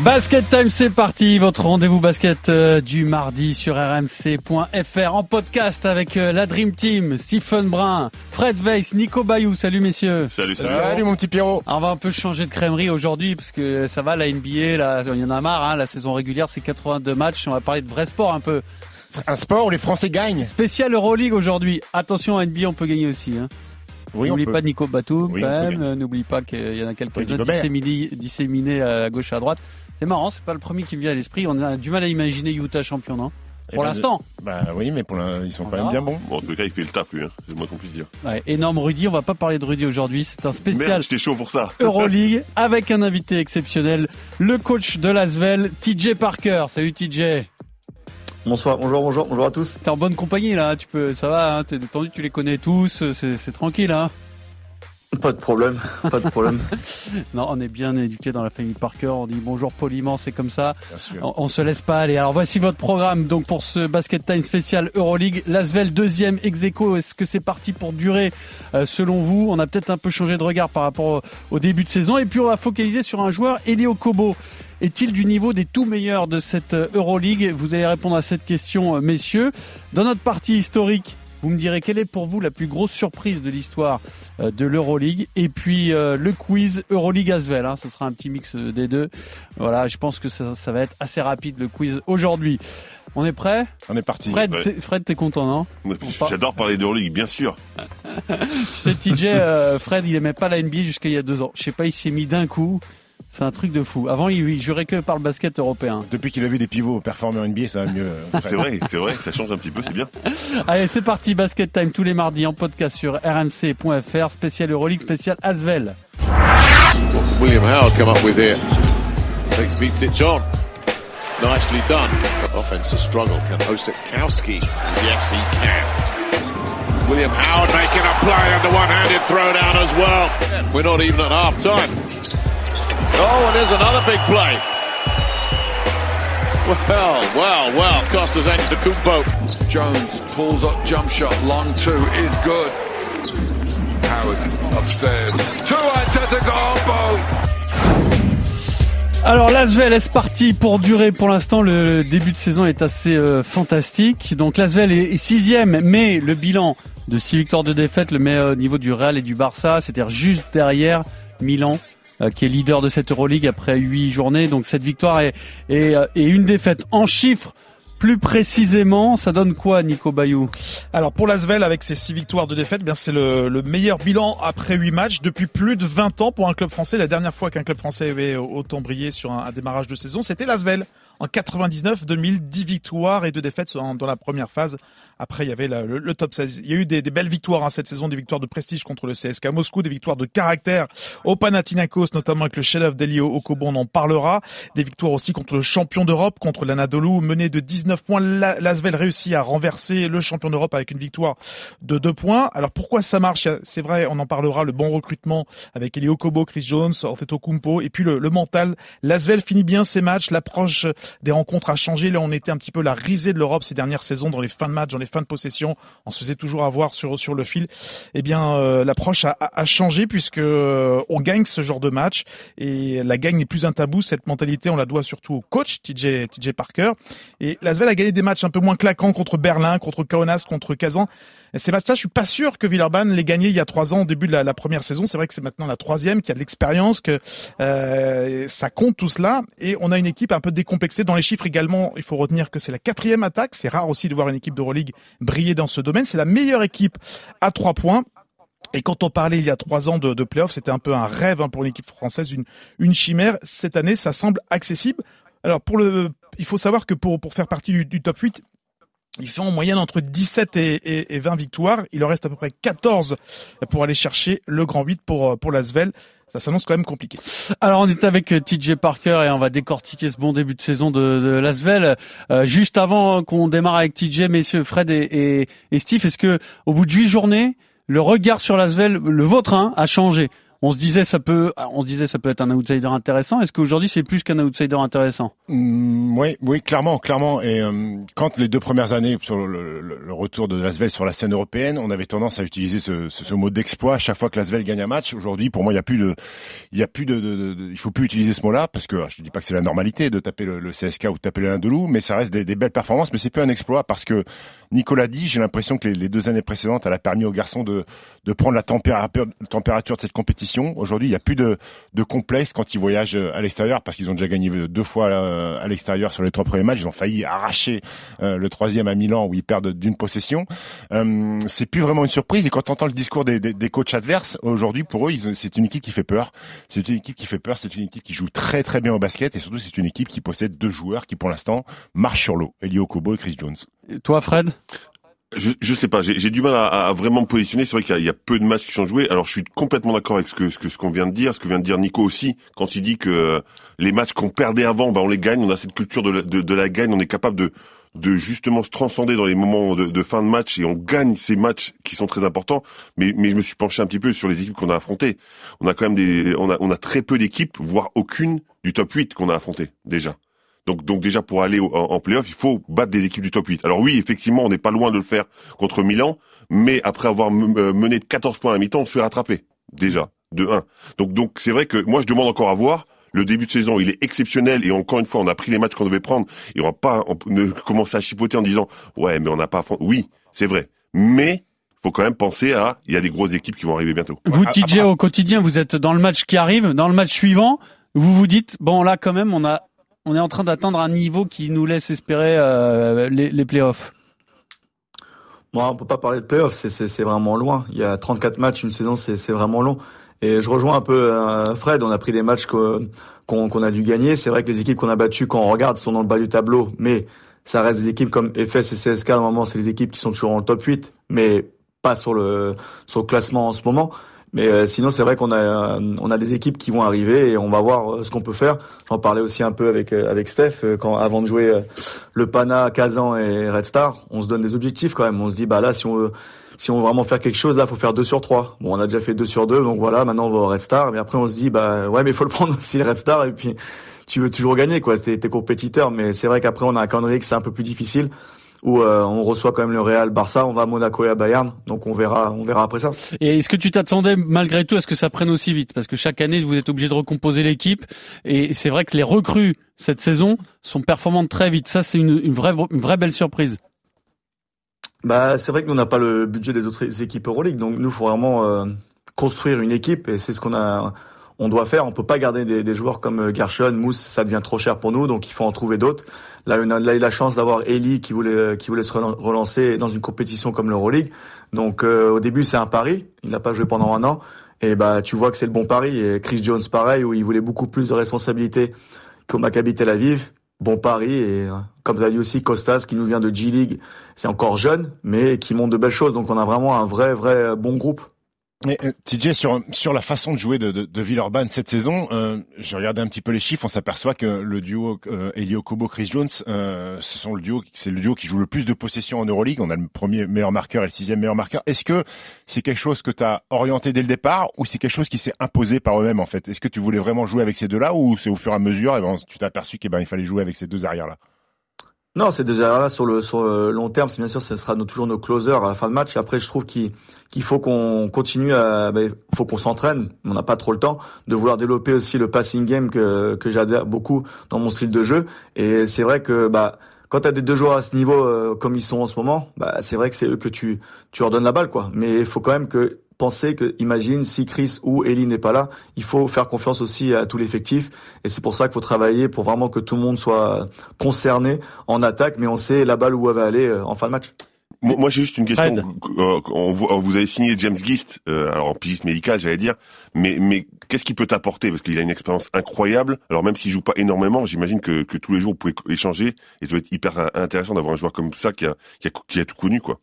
Basket Time, c'est parti. Votre rendez-vous basket euh, du mardi sur rmc.fr en podcast avec euh, la Dream Team, Stephen Brun, Fred Weiss, Nico Bayou. Salut messieurs. Salut, salut. Salut mon petit Pierrot. Alors, on va un peu changer de crèmerie aujourd'hui parce que ça va la NBA, là, il y en a marre. Hein, la saison régulière, c'est 82 matchs. On va parler de vrai sport un peu. Un sport où les Français gagnent. Spécial Euroleague aujourd'hui. Attention, à NBA, on peut gagner aussi. Hein. Oui, N'oublie pas Nico Batum, Oui, N'oublie pas qu'il y en a quelques-uns disséminés, disséminés à gauche et à droite. C'est marrant, c'est pas le premier qui me vient à l'esprit. On a du mal à imaginer Utah champion, non Eh Pour ben, l'instant. Bah oui, mais pour l'in- ils sont On quand même verra. bien bons. Bon, en tout cas, il fait le taf, lui. Hein. C'est le moins qu'on puisse dire. Ouais, énorme Rudy, on va pas parler de Rudy aujourd'hui, c'est un spécial Merde, j'étais chaud pour ça. Euroleague avec un invité exceptionnel, le coach de Lasvel, TJ Parker. Salut TJ. Bonsoir, bonjour, bonjour, bonjour à tous. T'es en bonne compagnie là, tu peux, ça va, hein, t'es détendu, tu les connais tous, c'est c'est tranquille hein. Pas de problème, pas de problème. Non, on est bien éduqué dans la famille Parker, on dit bonjour poliment, c'est comme ça. Bien sûr. On, on se laisse pas aller. Alors voici votre programme donc pour ce Basket Time spécial Euroleague. Lasvel deuxième ex. Est-ce que c'est parti pour durer euh, selon vous? On a peut-être un peu changé de regard par rapport au, au début de saison. Et puis on va focaliser sur un joueur, Elio Kobo. Est-il du niveau des tout meilleurs de cette euh, Euroleague? Vous allez répondre à cette question, euh, messieurs. Dans notre partie historique, vous me direz quelle est pour vous la plus grosse surprise de l'histoire euh, de l'Euroleague? Et puis euh, le quiz Euroleague Asvel. Hein, ce sera un petit mix des deux. Voilà, je pense que ça, ça va être assez rapide le quiz aujourd'hui. On est prêt? On est parti. Fred, ouais. Fred, t'es content, non? J'adore parler d'Euroleague, bien sûr. Tu sais, TJ, euh, Fred, il aimait pas la NBA jusqu'à il y a deux ans. Je sais pas, il s'est mis d'un coup. C'est un truc de fou. Avant, il, il jurait que par le basket européen. Depuis qu'il a vu des pivots performer en NBA, ça va mieux. euh, C'est vrai, c'est vrai ça change un petit peu, c'est bien. Allez, c'est parti, Basket Time tous les mardis en podcast sur rmc.fr, spécial Euroleague, spécial Asvel. William Howard come up with here. Takes Beatsic on. Nicely done. Offense a struggle. Can Osikowski? Yes, he can. William Howard making a play and the one-handed throwdown as well. We're not even at half time. Oh, and there's another big play. Well, well, well. Costas Antetokounmpo. Jones pulls up jump shot, long two is good. Howard upstairs. Two Antetokounmpo. Alors Lasvel est parti pour durer pour l'instant. Le début de saison est assez euh, fantastique. Donc Lasvel est, est sixième, mais le bilan de six victoires de défaite le met au niveau du Real et du Barça, c'est-à-dire juste derrière Milan. Euh, qui est leader de cette Euroleague après huit journées. Donc cette victoire est, euh, une défaite en chiffres. Plus précisément, ça donne quoi, Nico Bayou? Alors pour l'Asvel, avec ses six victoires de défaite, eh bien c'est le, le meilleur bilan après huit matchs depuis plus de 20 ans pour un club français. La dernière fois qu'un club français avait autant brillé sur un, démarrage de saison, c'était l'Asvel. En 99, 2000, 10 victoires et deux défaites en- dans la première phase. Après, il y avait le, le top 16. Il y a eu des, des belles victoires hein, cette saison, des victoires de prestige contre le CSK Moscou, des victoires de caractère au Panathinaikos, notamment avec le chef-d'œuvre d'Elio Okobo, on en parlera. Des victoires aussi contre le champion d'Europe, contre l'Anadolu, mené de 19 points. La- L'Asvel réussit à renverser le champion d'Europe avec une victoire de 2 points. Alors pourquoi ça marche? C'est vrai, on en parlera, le bon recrutement avec Elio Okobo, Chris Jones, Kumpo, et puis le, le mental. L'Asvel finit bien ses matchs, l'approche des rencontres a changé. Là, on était un petit peu la risée de l'Europe ces dernières saisons dans les fins de match, dans les fins de possession. On se faisait toujours avoir sur sur le fil. Eh bien, euh, l'approche a, a- changé puisque euh, on gagne ce genre de match et la gagne n'est plus un tabou. Cette mentalité, on la doit surtout au coach TJ TJ Parker. Et l'Asvel a gagné des matchs un peu moins claquants contre Berlin, contre Kaunas, contre Kazan. Ces matchs-là, je suis pas sûr que Villeurbanne les gagnait il y a trois ans au début de la, la première saison. C'est vrai que c'est maintenant la troisième, qui a de l'expérience, que euh, ça compte tout cela. Et on a une équipe un peu décomplexée dans les chiffres également. Il faut retenir que c'est la quatrième attaque. C'est rare aussi de voir une équipe d'Euroleague briller dans ce domaine. C'est la meilleure équipe à trois points. Et quand on parlait il y a trois ans de, de playoffs, c'était un peu un rêve hein, pour une équipe française, une, chimère. Cette année, ça semble accessible. Alors pour le, il faut savoir que pour, pour faire partie du, top 8, il fait en moyenne entre 17 et, et, et 20 victoires. Il en reste à peu près 14 pour aller chercher le grand 8 pour, pour l'Asvel. Ça s'annonce quand même compliqué. Alors on est avec euh, TJ Parker et on va décortiquer ce bon début de saison de, de Lasvel. Euh, juste avant qu'on démarre avec TJ, messieurs Fred et, et, et Steve, est-ce que au bout de huit journées, le regard sur l'Asvel, le vôtre, hein, a changé? On se disait ça peut, on se disait ça peut être un outsider intéressant. Est-ce qu'aujourd'hui c'est plus qu'un outsider intéressant? Mm, oui, oui, clairement, clairement. Et euh, quand les deux premières années sur le, retour de l'Asvel sur la scène européenne, on avait tendance à utiliser ce, mot d'exploit à chaque fois que l'Asvel gagne un match. Aujourd'hui, pour moi, il y a plus de, il y a plus de, il faut plus utiliser ce mot-là parce que je dis pas que c'est la normalité de taper le, le CSK ou de taper le Loup, mais ça reste des, belles performances. Mais c'est plus un exploit parce que Nicolas dit, j'ai l'impression que les, deux années précédentes, elle a permis aux garçons de, de prendre la température de cette compétition. Aujourd'hui, il n'y a plus de, complexe quand ils voyagent à l'extérieur parce qu'ils ont déjà gagné deux fois euh, à l'extérieur sur les trois premiers matchs. Ils ont failli arracher euh, le troisième à Milan où ils perdent d'une possession. Euh, c'est plus vraiment une surprise. Et quand on entend le discours des, coachs adverses, aujourd'hui pour eux, c'est une équipe qui fait peur. C'est une équipe qui fait peur. C'est une équipe qui joue très très bien au basket et surtout c'est une équipe qui possède deux joueurs qui pour l'instant marchent sur l'eau. Elio Kobo et Chris Jones. Toi, Fred? Je, je sais pas, j'ai du mal à, à vraiment me positionner. C'est vrai qu'il y, y a peu de matchs qui sont joués. Alors je suis complètement d'accord avec ce que ce que ce qu'on vient de dire, ce que vient de dire Nico aussi, quand il dit que euh, les matchs qu'on perdait avant, ben on les gagne. On a cette culture de la, de, de la gagne. On est capable de de justement se transcender dans les moments de, de fin de match et on gagne ces matchs qui sont très importants. Mais mais je me suis penché un petit peu sur les équipes qu'on a affrontées. On a quand même des, on a on a très peu d'équipes, voire aucune du top 8 qu'on a affronté déjà. Donc, donc déjà pour aller au- en, en playoff, il faut battre des équipes du top 8. Alors oui, effectivement, on n'est pas loin de le faire contre Milan, mais après avoir euh, mené de 14 points à la mi-temps, on se fait rattraper déjà de 1. Donc donc c'est vrai que moi je demande encore à voir. Le début de saison, il est exceptionnel et encore une fois, on a pris les matchs qu'on devait prendre et on va pas on ne commencer à chipoter en disant ouais, mais on n'a pas. Oui, c'est vrai, mais faut quand même penser à il y a des grosses équipes qui vont arriver bientôt. Vous, TJ, au quotidien, vous êtes dans le match qui arrive, dans le match suivant. Vous vous dites bon là quand même, on a, on est en train d'atteindre un niveau qui nous laisse espérer euh, les, playoffs. Bon, on peut pas parler de playoffs, c'est, vraiment loin. Il y a 34 matchs, une saison, c'est, vraiment long. Et je rejoins un peu euh, Fred, on a pris des matchs qu'on a dû gagner. C'est vrai que les équipes qu'on a battues, quand on regarde, sont dans le bas du tableau, mais ça reste des équipes comme FS et CSK, normalement, c'est les équipes qui sont toujours en top 8, mais pas sur le, sur le classement en ce moment. Mais euh, sinon, c'est vrai qu'on a, euh, on a des équipes qui vont arriver et on va voir euh, ce qu'on peut faire. J'en parlais aussi un peu avec euh, avec Steph quand avant de jouer le Pana, Kazan et Red Star, on se donne des objectifs quand même. On se dit bah là si on veut si on veut vraiment faire quelque chose là, faut faire 2 sur 3. Bon, on a déjà fait 2 sur 2, donc voilà, maintenant on va au Red Star. Mais après on se dit bah ouais, mais faut le prendre aussi le Red Star et puis tu veux toujours gagner quoi. T'es t'es compétiteur, mais c'est vrai qu'après on a un calendrier que c'est un peu plus difficile où euh, on reçoit quand même le Real, Barça, on va à Monaco et à Bayern, donc on verra on verra après ça. Et est-ce que tu t'attendais malgré tout à ce que ça prenne aussi vite? Parce que chaque année, vous êtes obligé de recomposer l'équipe. Et c'est vrai que les recrues cette saison sont performantes très vite. Ça, c'est une, une vraie, une vraie belle surprise. Bah, c'est vrai que nous, n'a pas le budget des autres équipes Euroleague, donc nous, faut vraiment euh, construire une équipe et c'est ce qu'on a, on doit faire. On peut pas garder des, des joueurs comme euh, Gershon, Mousse, ça devient trop cher pour nous, donc il faut en trouver d'autres. Là, on a, eu la chance d'avoir Eli qui voulait, qui voulait se relan- relancer dans une compétition comme l'Euroleague. Donc, euh, au début, c'est un pari. Il n'a pas joué pendant un an. Et bah, tu vois que c'est le bon pari. Et Chris Jones, pareil, où il voulait beaucoup plus de responsabilités qu'au Maccabi Tel Aviv. Bon pari. Et euh, comme tu as dit aussi, Costas, qui nous vient de G-League, c'est encore jeune, mais qui montre de belles choses. Donc, on a vraiment un vrai, vrai euh, bon groupe. Et, euh, TJ, sur, sur la façon de jouer de, de, Villeurbanne cette saison, euh, j'ai regardé un petit peu les chiffres, on s'aperçoit que le duo euh, Elio Kobo Chris Jones, euh, ce sont le duo, c'est le duo qui joue le plus de possessions en Euroleague. On a le premier meilleur marqueur et le sixième meilleur marqueur. Est-ce que c'est quelque chose que tu as orienté dès le départ ou c'est quelque chose qui s'est imposé par eux-mêmes en fait? Est-ce que tu voulais vraiment jouer avec ces deux-là ou c'est au fur et à mesure et ben, tu t'es aperçu qu'il ben, fallait jouer avec ces deux arrières-là? Non, ces deux erreurs-là sur le sur le long terme, c'est bien sûr, ce sera toujours nos closers à la fin de match. Après, je trouve qu'il qu'il faut qu'on continue à, ben, faut qu'on s'entraîne. On n'a pas trop le temps de vouloir développer aussi le passing game que que j'adhère beaucoup dans mon style de jeu. Et c'est vrai que bah quand tu as des deux joueurs à ce niveau euh, comme ils sont en ce moment, bah c'est vrai que c'est eux que tu tu leur donnes la balle quoi. Mais il faut quand même que penser que imagine si Chris ou Ellie n'est pas là, il faut faire confiance aussi à tout l'effectif et c'est pour ça qu'il faut travailler pour vraiment que tout le monde soit concerné en attaque mais on sait la balle où elle va aller euh, en fin de match. Moi, moi, j'ai juste une question. Fred. Euh, vous avez signé James Gist, euh, alors en pigiste médical, j'allais dire, mais, mais qu'est-ce qu'il peut t'apporter? Parce qu'il a une expérience incroyable. Alors même s'il joue pas énormément, j'imagine que, que tous les jours vous pouvez échanger et ça doit être hyper intéressant d'avoir un joueur comme ça qui a, qui a, qui a tout connu, quoi.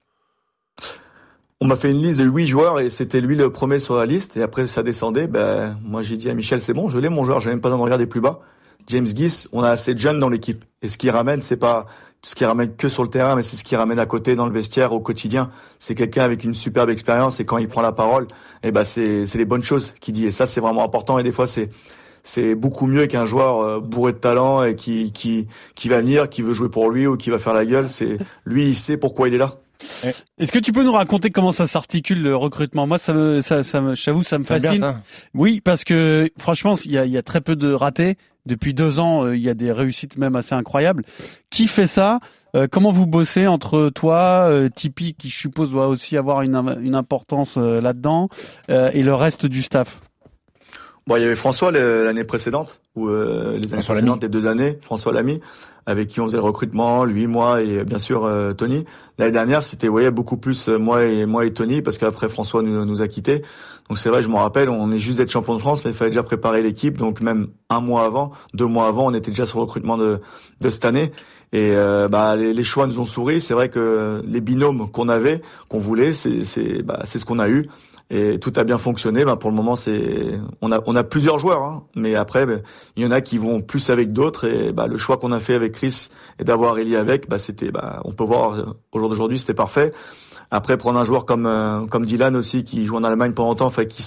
On m'a fait une liste de huit joueurs et c'était lui le premier sur la liste et après ça descendait. Ben moi j'ai dit à Michel c'est bon, je l'ai mon joueur, j'ai même pas besoin de regarder plus bas. James Gis, on a assez de jeunes dans l'équipe et ce qu'il ramène c'est pas ce qui ramène que sur le terrain, mais c'est ce qui ramène à côté dans le vestiaire au quotidien. C'est quelqu'un avec une superbe expérience et quand il prend la parole, eh ben c'est c'est les bonnes choses qu'il dit et ça c'est vraiment important et des fois c'est c'est beaucoup mieux qu'un joueur euh, bourré de talent et qui qui qui va venir, qui veut jouer pour lui ou qui va faire la gueule. C'est lui, il sait pourquoi il est là. Est-ce que tu peux nous raconter comment ça s'articule le recrutement? Moi, ça me, ça, ça me, j'avoue, ça me fascine. oui, parce que franchement, il y a, y a, très peu de ratés. Depuis deux ans, euh, il y a des réussites même assez incroyables. Qui fait ça? Euh, Comment vous bossez entre toi, euh, Tipeee, qui je suppose doit aussi avoir une, une importance là-dedans, et le reste du staff? Bon, il y avait François l'année précédente, ou euh, les années précédentes, les deux années, François Lamy, avec qui on faisait le recrutement, lui, moi et bien sûr euh, Tony. L'année dernière, c'était voyez beaucoup plus euh, moi et moi et Tony, parce qu'après François nous, nous a quittés. Donc c'est vrai, je m'en rappelle, on est juste d'être champion de France, mais il fallait déjà préparer l'équipe. Donc même un mois avant, deux mois avant, on était déjà sur le recrutement de, de cette année. Et euh, bah, les, les, choix nous ont souri. C'est vrai que les binômes qu'on avait, qu'on voulait, c'est bah, c'est ce qu'on a eu et tout a bien fonctionné. Ben pour le moment, c'est on a on a plusieurs joueurs, hein, mais après ben, il y en a qui vont plus avec d'autres et bah, le choix qu'on a fait avec Chris et d'avoir Eli avec, bah, c'était bah, on peut voir au jour d'aujourd'hui c'était parfait. Après prendre un joueur comme euh, comme Dylan aussi qui joue en Allemagne pendant longtemps, enfin qui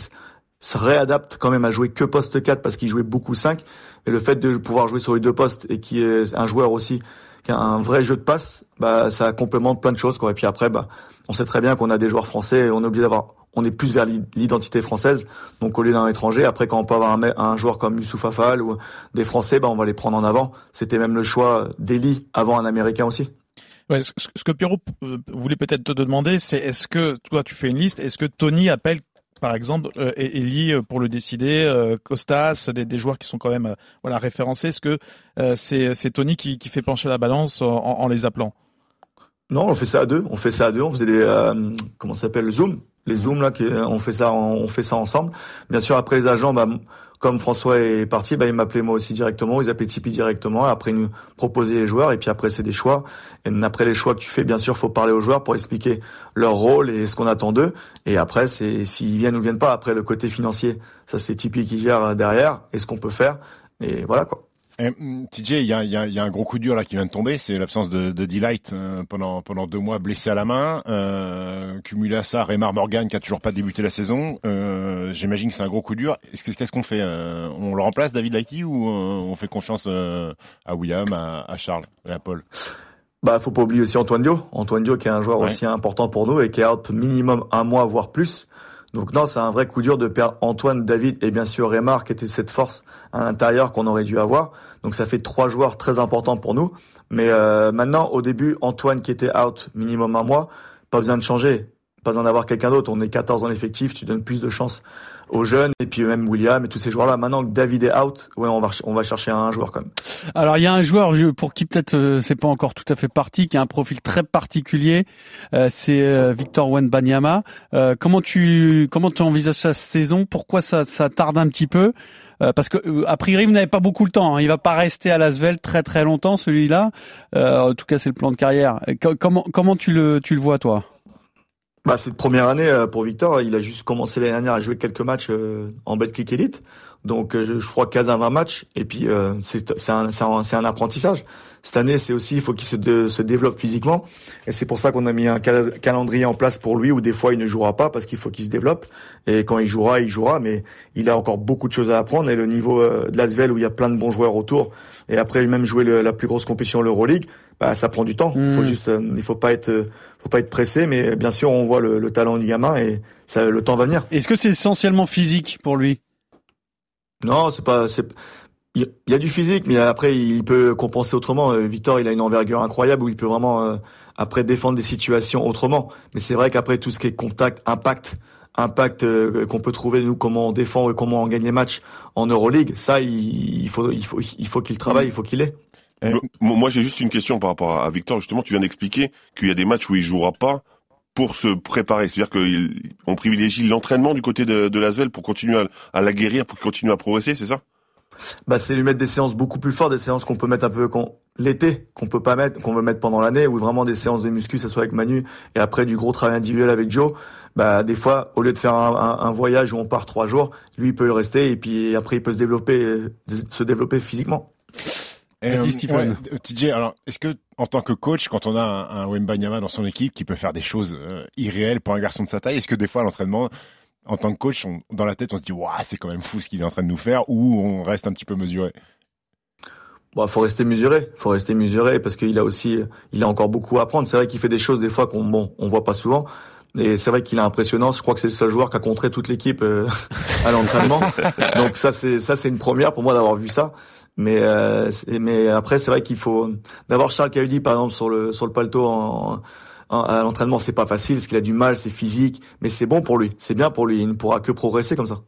se réadapte quand même à jouer que poste 4 parce qu'il jouait beaucoup 5 et le fait de pouvoir jouer sur les deux postes et qui est un joueur aussi qui a un vrai jeu de passe, bah ça complémente plein de choses quoi. Et puis après bah on sait très bien qu'on a des joueurs français et on est obligé d'avoir on est plus vers l'identité française. Donc au lieu d'un étranger, après quand on peut avoir un, joueur comme Youssouf Afal ou des Français, ben on va les prendre en avant. C'était même le choix d'Eli avant un Américain aussi. Ouais, ce, que Pierrot euh, voulait peut-être te demander, c'est est-ce que toi tu fais une liste, est-ce que Tony appelle par exemple euh, Eli euh, pour le décider, euh, Costas, des, joueurs qui sont quand même voilà référencés, est-ce que c'est Tony qui, fait pencher la balance en, les appelant? Non, on fait ça à deux. On fait ça à deux. On faisait des comment s'appelle le Zoom les zooms là, on fait ça, on fait ça ensemble. Bien sûr, après les agents, bah, comme François est parti, bah, il m'appelait moi aussi directement, ils appelaient Tipeee directement. Après, ils nous proposaient les joueurs et puis après, c'est des choix. Et après les choix que tu fais, bien sûr, faut parler aux joueurs pour expliquer leur rôle et ce qu'on attend d'eux. Et après, c'est s'ils viennent ou viennent pas. Après, le côté financier, ça c'est Tipeee qui gère derrière et ce qu'on peut faire. Et voilà quoi. Eh, mm, TJ, il y a, y, a, y a, un gros coup dur là qui vient de tomber, c'est l'absence de, de Delight euh, pendant pendant deux mois blessé à la main. Euh, cumulé à ça, Raymar Morgan qui a toujours pas débuté la saison. Euh, J'imagine que c'est un gros coup dur. Qu'est-ce qu'on fait euh, On le remplace David Lighty ou euh, on fait confiance à William, à, à, Charles et à Paul? Bah, faut pas oublier aussi Antoine Dio. Antoine Dio qui est un joueur aussi important pour nous et qui est out minimum un mois voire plus. Donc non, c'est un vrai coup dur de perdre Antoine, David et bien sûr Raymar qui était cette force à l'intérieur qu'on aurait dû avoir. Donc ça fait trois joueurs très importants pour nous. Mais euh, maintenant, au début, Antoine qui était out minimum un mois, pas besoin de changer, pas besoin d'avoir quelqu'un d'autre. On est 14 en effectif, tu donnes plus de chance aux jeunes et puis même William et tous ces joueurs-là. Maintenant que David est out, ouais, on va on va chercher un joueur quand même. Alors il y a un joueur pour qui peut-être euh, c'est pas encore tout à fait parti, qui a un profil très particulier, euh, c'est euh, Victor Wenbanyama. Euh, comment tu comment tu envisages sa saison? Pourquoi ça ça tarde un petit peu? Parce que a priori vous n'avez pas beaucoup le temps. Hein. Il va pas rester à Lasvel très très longtemps celui-là. en tout cas c'est le plan de carrière. Comment comment tu le tu le vois toi? Bah, cette première année euh, pour Victor, il a juste commencé l'année dernière à jouer quelques matchs euh, en Betclic Elite. Donc euh, je, crois 15 à 20 matchs et puis c'est un, apprentissage. Cette année, c'est aussi il faut qu'il se, se développe physiquement et c'est pour ça qu'on a mis un calendrier en place pour lui où des fois il ne jouera pas parce qu'il faut qu'il se développe et quand il jouera, il jouera mais il a encore beaucoup de choses à apprendre et le niveau de l'Asvel où il y a plein de bons joueurs autour et après même jouer la plus grosse compétition l'Euroleague, bah ça prend du temps. Il faut hmm. juste il faut pas être faut pas être pressé, mais bien sûr, on voit le, talent du gamin et ça, le temps va venir. Est-ce que c'est essentiellement physique pour lui? Non, c'est pas. C'est... Il y a du physique, mais après il peut compenser autrement. Euh, Victor, il a une envergure incroyable où il peut vraiment euh, après défendre des situations autrement. Mais c'est vrai qu'après tout ce qui est contact, impact, impact euh, qu'on peut trouver nous comment on défend et comment on gagne les matchs en Euroleague, ça il, faut il faut il faut qu'il travaille, il faut qu'il ait. Moi, j'ai juste une question par rapport à Victor. Justement, tu viens d'expliquer qu'il y a des matchs où il jouera pas pour se préparer. C'est-à-dire qu'on privilégie l'entraînement du côté de, de Lasvel pour continuer à, la guérir, pour continuer à progresser, c'est ça? Bah, c'est lui mettre des séances beaucoup plus fortes, des séances qu'on peut mettre un peu l'été, qu'on peut pas mettre, qu'on veut mettre pendant l'année, ou vraiment des séances de muscu, ça soit avec Manu, et après du gros travail individuel avec Joe. Bah, des fois, au lieu de faire un, un voyage où on part trois jours, lui il peut le rester, et puis après il peut se développer, se développer physiquement. Et, euh, Stephen. ouais, TJ, alors est-ce que en tant que coach, quand on a un, un Wembanyama dans son équipe qui peut faire des choses euh, irréelles pour un garçon de sa taille, est-ce que des fois à l'entraînement, en tant que coach, on- dans la tête, on se dit waouh, c'est quand même fou ce qu'il est en train de nous faire, ou on reste un petit peu mesuré? Bon, faut rester mesuré, faut rester mesuré parce qu'il a aussi, il a encore beaucoup à apprendre. C'est vrai qu'il fait des choses des fois qu'on, bon, on voit pas souvent. Et c'est vrai qu'il est impressionnant. Je crois que c'est le seul joueur qui a contré toute l'équipe euh, à l'entraînement. Donc ça, c'est ça, c'est une première pour moi d'avoir vu ça. Mais euh, mais après, c'est vrai qu'il faut d'abord Charles Cahudy par exemple sur le sur le paletot en, en- à l'entraînement, c'est pas facile parce qu'il a du mal, c'est physique, mais c'est bon pour lui, c'est bien pour lui. Il ne pourra que progresser comme ça.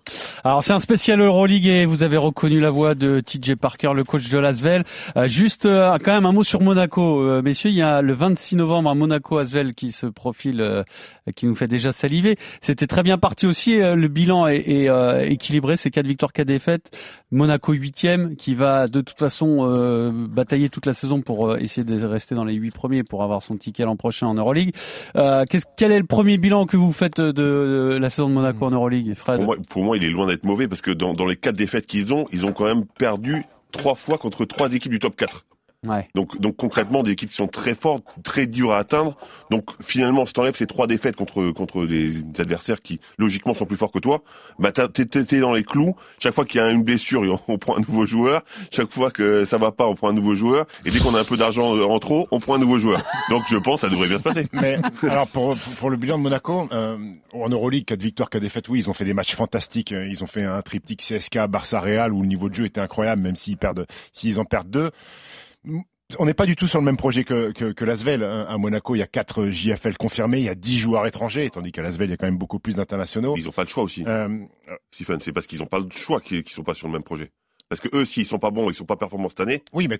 Alors c'est un spécial Euroleague et vous avez reconnu la voix de TJ Parker, le coach de Lasvel. Euh, juste euh, quand même un mot sur Monaco, Euh, messieurs. Il y a le 26 novembre à Monaco Asvel qui se profile, qui nous fait déjà saliver. C'était très bien parti aussi. le bilan est, est, équilibré, c'est quatre victoires, quatre défaites. Monaco huitième, qui va de toute façon batailler toute la saison pour essayer de rester dans les huit premiers pour avoir son ticket l'an prochain en Euroleague. Euh, quel est le premier bilan que vous faites de, la saison de Monaco en Euroleague, Fred Pour moi, il est loin d'être mauvais parce que dans, dans les quatre défaites qu'ils ont, ils ont quand même perdu trois fois contre trois équipes du top 4. Ouais. Donc, donc concrètement, des équipes qui sont très fortes, très dures à atteindre. Donc finalement, si t'enlèves ces trois défaites contre contre des adversaires qui logiquement sont plus forts que toi, bah t'es dans les clous. Chaque fois qu'il y a une blessure, on prend un nouveau joueur. Chaque fois que ça va pas, on prend un nouveau joueur. Et dès qu'on a un peu d'argent en trop, on prend un nouveau joueur. Donc je pense que ça devrait bien se passer. Mais alors pour, pour, le bilan de Monaco, euh, en Euroleague, quatre victoires, quatre défaites, oui, ils ont fait des matchs fantastiques. Euh, Ils ont fait un triptyque CSK, Barça, Real où le niveau de jeu était incroyable, même s'ils perdent, s'ils en perdent deux. On n'est pas du tout sur le même projet que, que, que l'Asvel. hein. À Monaco, il y a quatre JFL confirmés, il y a dix joueurs étrangers, tandis qu'à l'Asvel, il y a quand même beaucoup plus d'internationaux. Ils ont pas le choix aussi. Euh, Stephen, c'est parce qu'ils ont pas le choix qu'ils qu'ils sont pas sur le même projet. Parce que eux, s'ils sont pas bons, ils sont pas performants cette année. oui, mais,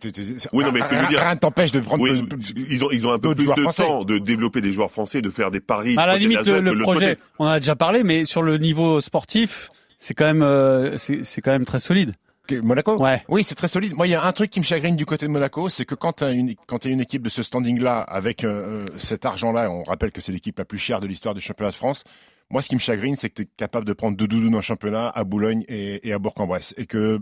Oui, non, mais ce que je veux dire- rien ne t'empêche de prendre Oui, peu- ils ont ils ont un peu plus de français. temps de développer des joueurs français, de faire des paris. À la limite, Lasvel le, projet, côté. on en a déjà parlé, mais sur le niveau sportif, c'est quand même, euh, c'est c'est quand même très solide. Monaco Ouais. Oui, c'est très solide. Moi, il y a un truc qui me chagrine du côté de Monaco, c'est que quand tu as une, quand t'as une équipe de ce standing-là, avec euh, cet argent-là, on rappelle que c'est l'équipe la plus chère de l'histoire du championnat de France, moi, ce qui me chagrine, c'est que tu es capable de prendre deux doudous dans le championnat à Boulogne et, et à Bourg-en-Bresse. Et que,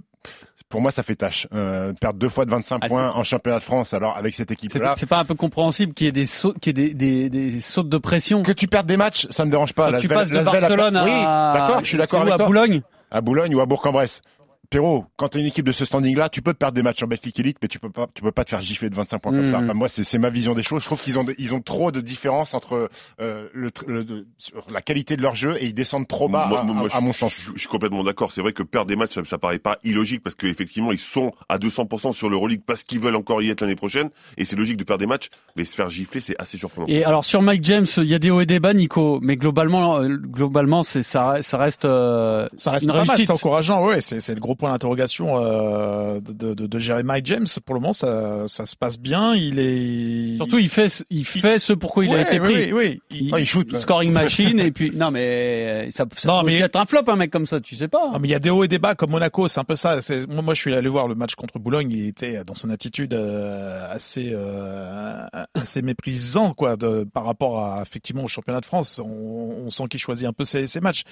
pour moi, ça fait tâche. Euh, perdre deux fois de 25 Ah, points en championnat de France, alors avec cette équipe-là. c'est pas un peu compréhensible qu'il y ait des sauts, qu'il y ait des, des, des sautes de pression. Que tu perdes des matchs, ça me dérange pas. Tu passes de Barcelone à, Oui, d'accord, je suis à. Boulogne. à Boulogne ou à Bourg-en-Bresse. Pierrot, quand tu as une équipe de ce standing-là, tu peux perdre des matchs en Betclic Elite, mais tu peux pas, tu peux pas te faire gifler de 25 points comme ça. Enfin, moi, c'est ma vision des choses. Je trouve qu'ils ont, des- ils ont trop de différence entre euh, le, le- la qualité de leur jeu et ils descendent trop bas, Moi- à, moi- moi, à- à je- mon je- sens. Je, je suis complètement d'accord. C'est vrai que perdre des matchs, ça, ça paraît pas illogique parce qu'effectivement, ils sont à 200% sur l'Euroleague parce qu'ils veulent encore y être l'année prochaine. Et c'est logique de perdre des matchs, mais se faire gifler, c'est assez surprenant. Et alors sur Mike James, il y a des hauts et des bas, Nico, mais globalement, euh, globalement, c'est ça, ça reste, euh, Ça reste une pas mal, réussite. c'est encourageant. Ouais, c'est c'est le gros point d'interrogation euh, de, de, de Jeremiah James. Pour le moment, ça, ça se passe bien. Il est Surtout, il fait, ce- il fait ce pourquoi il a Ouais, été oui, pris. oui, oui. Il- Ah, il shoot. Scoring machine et puis non mais ça, ça Non, peut mais- être un flop un mec comme ça, tu sais pas. Ah, mais il y a des hauts et des bas comme Monaco, c'est un peu ça. C'est- Moi, moi, je suis allé voir le match contre Boulogne. Il était dans son attitude euh, assez euh, assez méprisant quoi, de, par rapport à effectivement au championnat de France. On, on sent qu'il choisit un peu ses, ses matchs.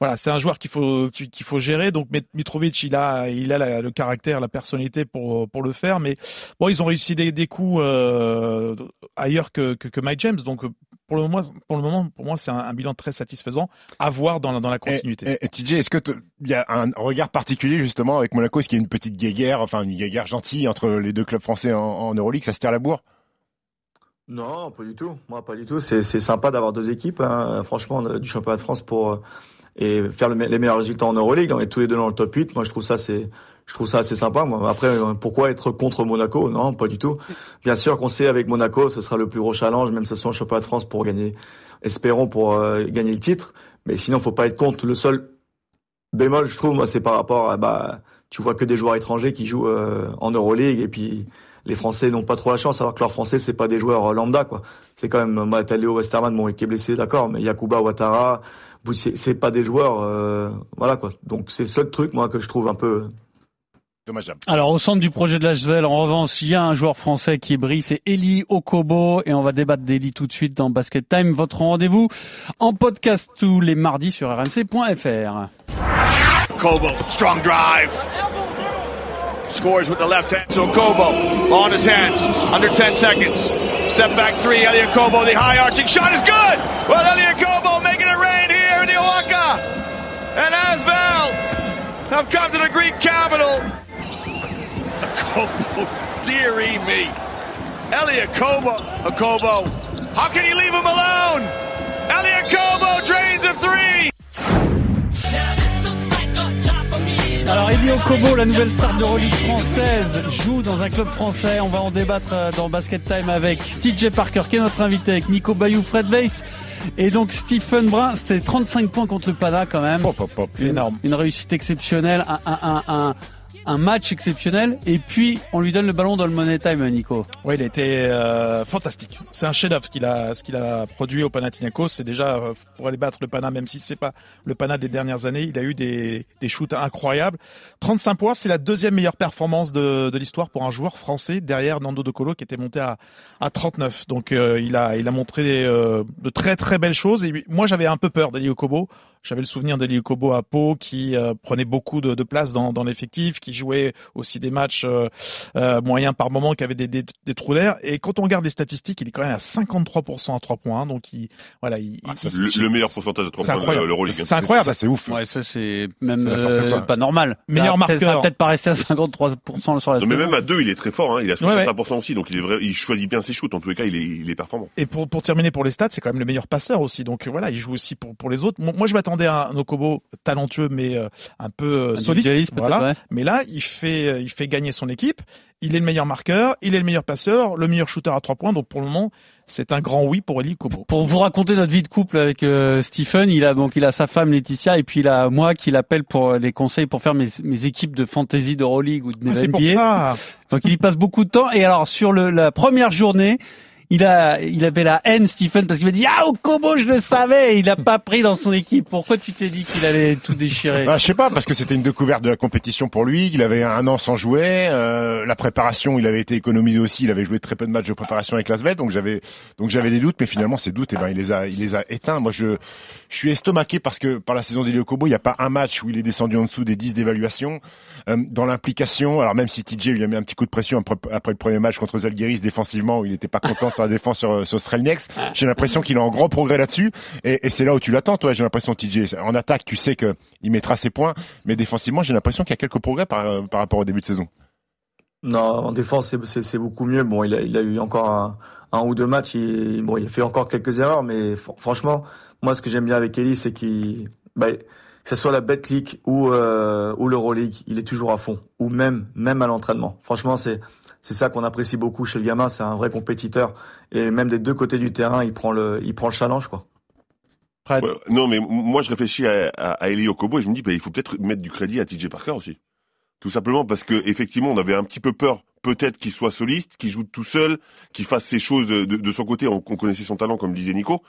Voilà, c'est un joueur qu'il faut qu'il faut gérer. Donc Mit- Mitrovic, il a il a la- le caractère, la personnalité pour pour le faire. Mais bon, ils ont réussi des, des coups euh, ailleurs que, que que Mike James. Donc pour le moment, pour le moment, pour moi, c'est un, un bilan très satisfaisant à voir dans la, dans la continuité. Et, et, et TJ, est-ce que te- il y a un regard particulier justement avec Monaco? Est-ce qu'il y a une petite guéguerre, enfin une guéguerre gentille entre les deux clubs français en, en Euroleague? Ça se tire la bourre? Non, pas du tout. Moi, pas du tout. C'est sympa d'avoir deux équipes, hein, franchement, du championnat de France pour euh, et faire les meilleurs résultats en Euroleague. On est tous les deux dans le top 8. Moi, je trouve ça c'est je trouve ça assez sympa. Moi. Après, euh, pourquoi être contre Monaco? Non, pas du tout. Bien sûr qu'on sait avec Monaco, ce sera le plus gros challenge, même si ce soit le championnat de France pour gagner. Espérons pour euh, gagner le titre. Mais sinon, faut pas être contre. Le seul bémol, je trouve, moi, c'est par rapport à bah, tu vois que des joueurs étrangers qui jouent euh, en Euroleague et puis les Français n'ont pas trop la chance, alors que leurs Français, c'est pas des joueurs euh, lambda, quoi. C'est quand même, moi, t'as Léo Westerman, bon, qui est blessé, d'accord, mais Yakuba Ouattara, c'est pas des joueurs, euh, voilà, quoi. Donc, c'est le seul truc, moi, que je trouve un peu, Dommageable. Alors au centre du projet de l'Asvel, en revanche, il y a un joueur français qui brille, c'est Eli Okobo, et on va débattre d'Eli tout de suite dans Basket Time. Votre rendez-vous en podcast tous les mardis sur rmc.fr. Kobo, strong drive. scores with the left hand. So Kobo on his hands, under 10 seconds. Step back three, Elliot Kobo, the high arching shot is good! Well, Elliot Kobo And Asvel have come to the Greek capital. Kobo, dearie me. Elliot Kobo, Kobo, how can you leave him alone? Elliot Kobo drains a three! Alors Elio Kobo, la nouvelle star de Euroleague française, joue dans un club français. On va en débattre euh, dans Basket Time avec TJ Parker qui est notre invité, avec Nico Bayou, Fred Weiss et donc Stephen Brun. C'était 35 points contre le Pada quand même. C'est énorme. Une réussite exceptionnelle, un, un, un, un un match exceptionnel et puis on lui donne le ballon dans le money time Nico. Oui, il a été euh, fantastique. C'est un chef-d'œuvre ce qu'il a ce a produit au Panathinaikos, c'est déjà euh, pour aller battre le Pana même si c'est pas le Pana des dernières années, il a eu des des shoots incroyables. 35 points, c'est la deuxième meilleure performance de, de l'histoire pour un joueur français derrière Nando De Colo qui était monté à à 39. Donc euh, il a il a montré euh, de très très belles choses et moi j'avais un peu peur d'Eli Kobo j'avais le souvenir d'Eli Kobo à Pau qui euh, prenait beaucoup de, de place dans, dans l'effectif, qui jouait aussi des matchs euh, euh, moyens par moment, qui avait des, des, des trous d'air. Et quand on regarde les statistiques, il est quand même à 53% à 3 points. Donc il, voilà, il, ah, le, le, meilleur pourcentage à 3 points de l'Euroleague. C'est incroyable, ça c'est ouf. Ouais, ça c'est même euh, pas normal. Meilleur marqueur. Ça va peut-être pas rester à 53% sur la. Non, mais même à 2, il est très fort. Hein. Il a 53% ouais, ouais. aussi, donc il est vrai, il choisit bien ses shoots. En tous les cas, il est, il est performant. Et pour, pour terminer pour les stats, c'est quand même le meilleur passeur aussi. Donc voilà, il joue aussi pour, pour les autres. Moi, je m'attendais à un Okobo talentueux mais euh, un peu soliste. voilà. ouais. mais là il fait il fait gagner son équipe. Il est le meilleur marqueur. Il est le meilleur passeur. Le meilleur shooter à trois points. Donc pour le moment c'est un grand oui pour Eli Kobo. Pour vous raconter notre vie de couple avec euh, Stephen, il a donc il a sa femme Laetitia et puis il a moi qui l'appelle pour les conseils pour faire mes, mes équipes de fantasy de Euroleague ou de ah, C'est pour ça. Donc il y passe beaucoup de temps. Et alors sur le, la première journée, il a, il avait la haine, Stephen, parce qu'il m'a dit, ah, Okobo, je le savais, il a pas pris dans son équipe. Pourquoi tu t'es dit qu'il allait tout déchirer? Bah, je sais pas, parce que c'était une découverte de la compétition pour lui, il avait un an sans jouer, euh, la préparation, il avait été économisé aussi, il avait joué très peu de matchs de préparation avec Lasvel, donc j'avais, donc j'avais des doutes, mais finalement, ces doutes, eh ben, il les a, il les a éteints. Moi, je, je suis estomaqué parce que par la saison d'Elio Kobo, il n'y a pas un match où il est descendu en dessous des 10 d'évaluation. Euh, dans l'implication, alors même si TJ lui a mis un petit coup de pression après, après le premier match contre Zalgiris défensivement, où il n'était pas content sur la défense sur, sur Strelnex, j'ai l'impression qu'il est en grand progrès là-dessus. Et, et c'est là où tu l'attends, toi. J'ai l'impression TJ. En attaque, tu sais que il mettra ses points, mais défensivement, j'ai l'impression qu'il y a quelques progrès par, par rapport au début de saison. Non, en défense, c'est beaucoup mieux. Bon, il a, il a eu encore un, un ou deux matchs. Il, bon, il a fait encore quelques erreurs, mais franchement, moi, ce que j'aime bien avec Ellie, c'est qu'il, bah, que ce soit la Betclic ou euh, ou l'Euroleague, il est toujours à fond, ou même même à l'entraînement. Franchement, c'est c'est ça qu'on apprécie beaucoup chez le gamin. C'est un vrai compétiteur et même des deux côtés du terrain, il prend le il prend le challenge quoi. Ouais, non, mais moi je réfléchis à, à, à Eli Okobo et je me dis, bah, il faut peut-être mettre du crédit à TJ Parker aussi. Tout simplement parce que effectivement, on avait un petit peu peur, peut-être qu'il soit soliste, qu'il joue tout seul, qu'il fasse ses choses de, de son côté. On, on connaissait son talent, comme disait Nico.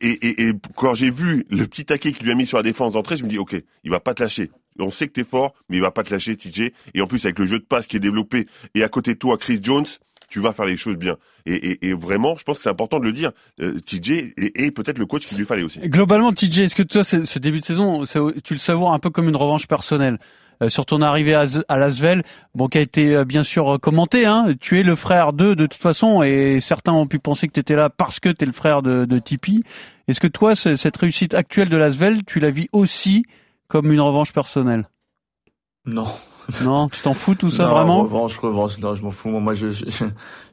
Et, et, et, quand j'ai vu le petit taquet qu'il lui a mis sur la défense d'entrée, je me dis ok, il va pas te lâcher. On sait que t'es fort, mais il va pas te lâcher, TJ. Et en plus avec le jeu de passe qui est développé et à côté de toi Chris Jones, tu vas faire les choses bien. Et, et vraiment, je pense que c'est important de le dire. Euh, TJ est, est peut-être le coach qu'il lui fallait aussi. Globalement, TJ, est-ce que toi, ce début de saison, tu le savoures un peu comme une revanche personnelle sur ton arrivée à, à Lasvel, bon, qui a été bien sûr commenté. Hein. Tu es le frère d'eux de toute façon, et certains ont pu penser que tu étais là parce que tu es le frère de, de Tipeee. Est-ce que toi, cette réussite actuelle de Lasvel, tu la vis aussi comme une revanche personnelle Non. Non, tu t'en fous tout ça non, vraiment Revanche, revanche, non, je m'en fous. Moi, je, je, je,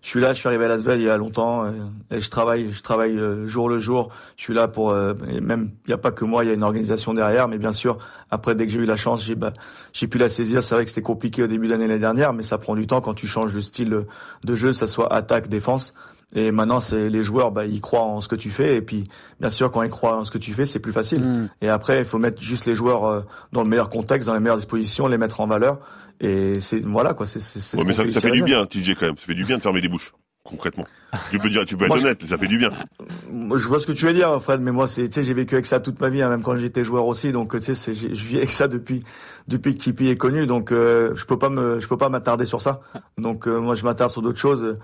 suis là, je suis arrivé à Lasvel il y a longtemps et, et je travaille, je travaille euh, jour le jour. Je suis là pour, euh, et même, il n'y a pas que moi, il y a une organisation derrière, mais bien sûr, après, dès que j'ai eu la chance, j'ai bah, j'ai pu la saisir. C'est vrai que c'était compliqué au début d'année l'année dernière, mais ça prend du temps quand tu changes de style de jeu, ça soit attaque, défense. Et maintenant, c'est les joueurs, bah, ils croient en ce que tu fais. Et puis, bien sûr, quand ils croient en ce que tu fais, c'est plus facile. Mm. Et après, il faut mettre juste les joueurs euh, dans le meilleur contexte, dans les meilleures dispositions, les mettre en valeur. Et c'est voilà quoi. C'est c'est. Ouais, mais ça, fait, ça fait du bien, TJ quand même. Ça fait du bien de fermer des bouches concrètement. Tu peux dire, tu peux être honnête, mais ça fait du bien. Je vois ce que tu veux dire, Fred, mais moi, c'est, tu sais, j'ai vécu avec ça toute ma vie, hein, même quand j'étais joueur aussi. Donc, tu sais, je vis avec ça depuis depuis que Tipeee est connu. Donc, euh, je peux pas me, je peux pas m'attarder sur ça. Donc, euh, moi, je m'attarde sur d'autres choses.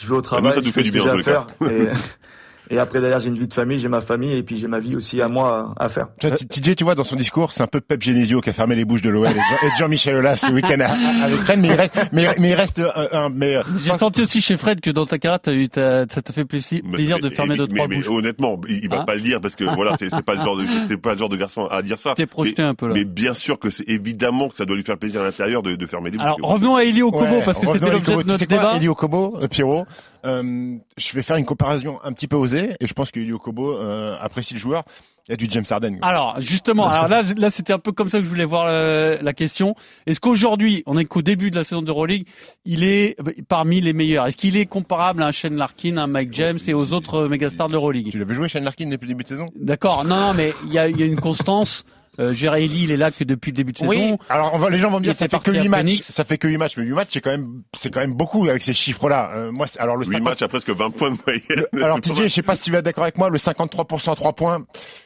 Je vais au travail, ah, ça je fais du ce que bien, j'ai à faire. Et, Et après derrière, j'ai une vie de famille, j'ai ma famille et puis j'ai ma vie aussi à moi à faire. Tu vois, TJ, tu vois, dans son discours, c'est un peu Pep Genesio qui a fermé les bouches de l'OL et Jean- et Jean-Michel Aulas ce week-end à- avec Rennes, mais il reste, mais, mais il reste un, un- mais euh, J'ai senti aussi chez Fred que dans ta carrière, t'as eu, t'as- ça te fait plaisir, de fermer deux mais, trois mais bouches. honnêtement, il, va Hein pas le dire parce que voilà, c'est pas le genre de c'est pas le genre de garçon à dire ça. T'es projeté mais, un peu là. mais bien sûr que c'est évidemment que ça doit lui faire plaisir à l'intérieur de, de fermer les bouches. Alors revenons à Eli Okobo Ouais, parce que c'était l'objet de Kobo. Notre débat. Eli Okobo, euh, Pierrot, euh, je vais faire une comparaison un petit peu osée et je pense que Eli Okobo euh, apprécie le joueur. Il y a du James Harden. quoi. Alors justement, alors là, là c'était un peu comme ça que je voulais voir euh, la question. Est-ce qu'aujourd'hui, on est qu'au début de la saison d'Euroleague, il est euh, parmi les meilleurs? Est-ce qu'il est comparable à un Shane Larkin, à un Mike James et aux autres mégastars de l'Euroleague? Tu l'avais joué Shane Larkin depuis le début de saison? D'accord, non, non, mais il y a, il y a une constance. Euh, il est là que depuis le début de saison. Oui. Alors on va, les gens vont me dire ça fait que parti à 8 matchs, Phoenix. ça fait que 8 matchs, mais 8 matchs c'est quand même c'est quand même beaucoup avec ces chiffres-là. Euh, moi alors le 8 50 matchs à presque 20 points de moyenne. Alors TJ, je sais pas si tu vas être d'accord avec moi, le 53% à 3 points,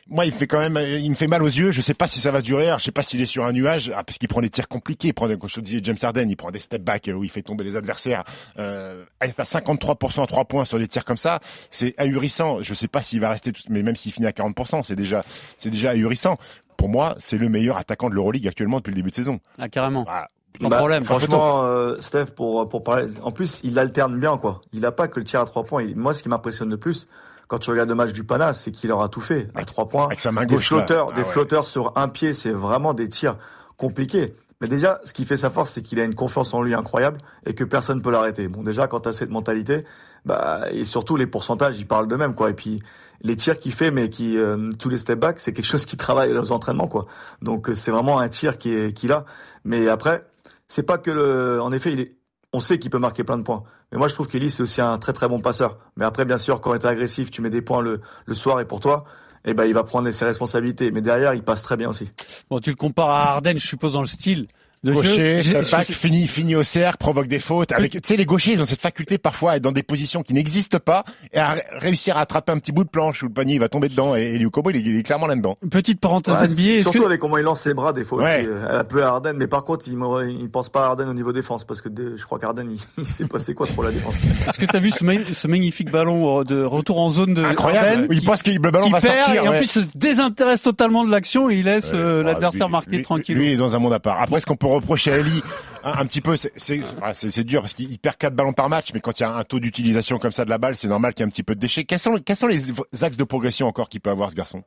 moi il fait quand même, il me fait mal aux yeux. Je sais pas si ça va durer. Alors, je sais pas s'il est sur un nuage, ah, parce qu'il prend des tirs compliqués. Il prend, des- comme je te disais, James Harden, il prend des step back où il fait tomber les adversaires. Euh, à faire 53% à 3 points sur des tirs comme ça, c'est ahurissant. Je sais pas s'il va rester, tout- mais même s'il finit à 40%, c'est déjà, c'est déjà ahurissant. Pour moi, c'est le meilleur attaquant de l'Euroleague actuellement depuis le début de saison. Ah, carrément. Ah, Bah, problème. Franchement, euh, Steph, pour pour parler, en plus, il alterne bien quoi. Il a pas que le tir à trois points. Moi, ce qui m'impressionne le plus, quand tu regardes le match du Pana, c'est qu'il aura tout fait à trois points. avec sa main Des gauche. là. flotteurs, Ah des ouais. flotteurs sur un pied, c'est vraiment des tirs compliqués. Mais déjà, ce qui fait sa force, c'est qu'il a une confiance en lui incroyable et que personne peut l'arrêter. Bon, déjà, quand tu cette mentalité, bah, et surtout les pourcentages, ils parlent d'eux-mêmes, quoi. Et puis, les tirs qu'il fait, mais qui, euh, tous les step back, c'est quelque chose qui travaille aux entraînements, quoi. Donc, euh, c'est vraiment un tir qui est, qu'il a. Mais après, c'est pas que le, en effet, il est, on sait qu'il peut marquer plein de points. Mais moi, je trouve qu'Eli, c'est aussi un très très bon passeur. Mais après, bien sûr, quand tu es agressif, tu mets des points le, le soir et pour toi, eh ben, il va prendre ses responsabilités. Mais derrière, il passe très bien aussi. Bon, tu le compares à Harden, je suppose, dans le style de Gaucher, jeu. step back, finit, finit au cercle, provoque des fautes. Avec, tu sais, les gauchers, ils ont cette faculté parfois à être dans des positions qui n'existent pas et à ré- réussir à attraper un petit bout de planche où le panier il va tomber dedans. Et, et Liu Kobo, il, est- il est clairement là-dedans. Petite parenthèse Ouais, NBA. Est-ce surtout que, avec comment il lance ses bras des fois Ouais. aussi. euh, Un peu à Harden, mais par contre, il ne il pense pas à Harden au niveau défense parce que je crois qu'Harden, il, il sait pas c'est quoi trop la défense. est-ce que tu as vu ce, ma- ce magnifique ballon euh, de retour en zone de Incroyable. Harden il pense que le ballon qui va perd sortir. et en plus se désintéresse totalement de l'action et il laisse euh, l'adversaire marquer lui- tranquille. Lui, il est dans un monde à part. Après, ce qu'on peut reprocher à Eli, un, petit peu, c'est- dur parce qu'il perd quatre ballons par match, mais quand il y a un taux d'utilisation comme ça de la balle, c'est normal qu'il y ait un petit peu de déchets. Quels sont, quels sont les axes de progression encore qu'il peut avoir ce garçon?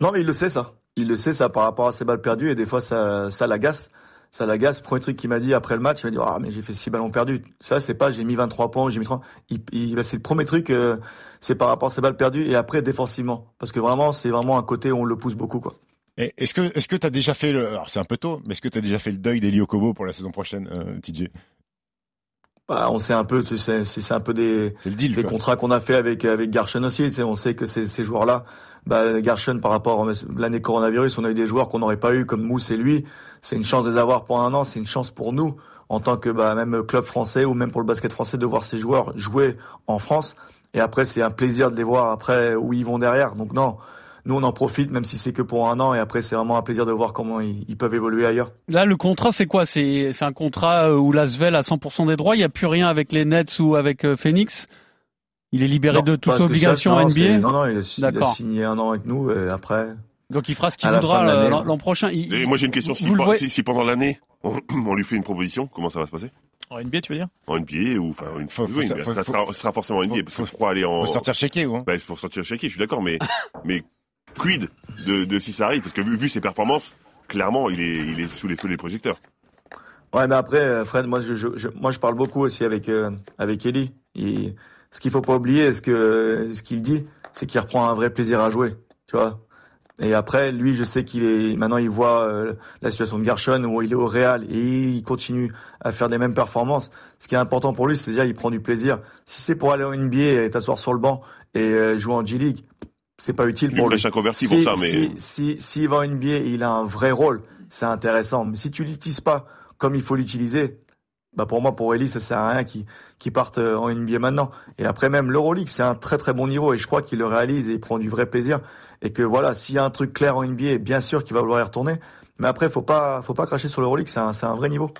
Non, mais il le sait, ça. Il le sait, ça, par rapport à ses balles perdues, et des fois, ça, ça l'agace. Ça l'agace. Premier truc qu'il m'a dit après le match, il m'a dit, ah, mais j'ai fait six ballons perdus. Ça, c'est pas, j'ai mis 23 points, j'ai mis 30. Il, il, bah, c'est le premier truc, euh, c'est par rapport à ses balles perdues, et après, défensivement. Parce que vraiment, c'est vraiment un côté où on le pousse beaucoup, quoi. Est-ce que est-ce que tu as déjà fait le alors c'est un peu tôt, mais est-ce que tu as déjà fait le deuil d'Eli Okobo pour la saison prochaine, euh, TJ Bah, on sait un peu, tu sais, c'est un peu des, deal. des quoi. contrats qu'on a fait avec avec Garchen aussi. Tu sais, on sait que ces, ces joueurs-là, bah, Garchen par rapport à l'année coronavirus, on a eu des joueurs qu'on n'aurait pas eu comme Mousse et lui. C'est une chance de les avoir pour un an. C'est une chance pour nous en tant que bah, même club français ou même pour le basket français de voir ces joueurs jouer en France. Et après, c'est un plaisir de les voir après où ils vont derrière. Donc non. Nous, on en profite, même si c'est que pour un an, et après, c'est vraiment un plaisir de voir comment ils, ils peuvent évoluer ailleurs. Là, le contrat, c'est quoi? C'est c'est un contrat euh, où Lasvel a 100% des droits? Il n'y a plus rien avec les Nets ou avec euh, Phoenix? Il est libéré Non, de toute obligation ça, non, NBA. Non, non, il a, il a D'accord. signé un an avec nous, et après. Donc il fera ce qu'il voudra euh, l'an l'an prochain. Il- Et moi j'ai une question. Si, Vous le par- voyez- si, si pendant l'année on, on lui fait une proposition, comment ça va se passer? En NBA, tu veux dire? En NBA ou enfin une Faut- faut- oui, faut- faut- ça sera, ça sera forcément en NBA parce qu'il faudra aller en. Faut sortir chéquier ou hein Bah, il faut sortir chéquier, je suis d'accord, mais mais quid de, de arrive Parce que vu, vu ses performances, clairement il est il est sous les feux des projecteurs. Ouais, mais après, euh, Fred, moi, je, moi, je parle beaucoup aussi avec euh, avec Ellie. Et ce qu'il faut pas oublier, ce que ce qu'il dit, c'est qu'il reprend un vrai plaisir à jouer, tu vois. Et après, lui, je sais qu'il est maintenant, il voit euh, la situation de Gershon où il est au Real et il continue à faire les mêmes performances. Ce qui est important pour lui, c'est déjà il prend du plaisir. Si c'est pour aller en NBA et t'asseoir sur le banc et euh, jouer en G League, c'est pas utile pour lui. un converti si, pour ça, mais si, si, s'il va en NBA et il a un vrai rôle, c'est intéressant. Mais si tu l'utilises pas comme il faut l'utiliser, bah pour moi, pour Ellie, ça sert à rien qu'il qu'il parte euh, en NBA maintenant. Et après même l'Euroleague, c'est un très très bon niveau et je crois qu'il le réalise et il prend du vrai plaisir. Et que voilà, s'il y a un truc clair en NBA, bien sûr qu'il va vouloir y retourner. Mais après, faut pas, faut pas cracher sur l'Euroleague, c'est un, c'est un vrai niveau.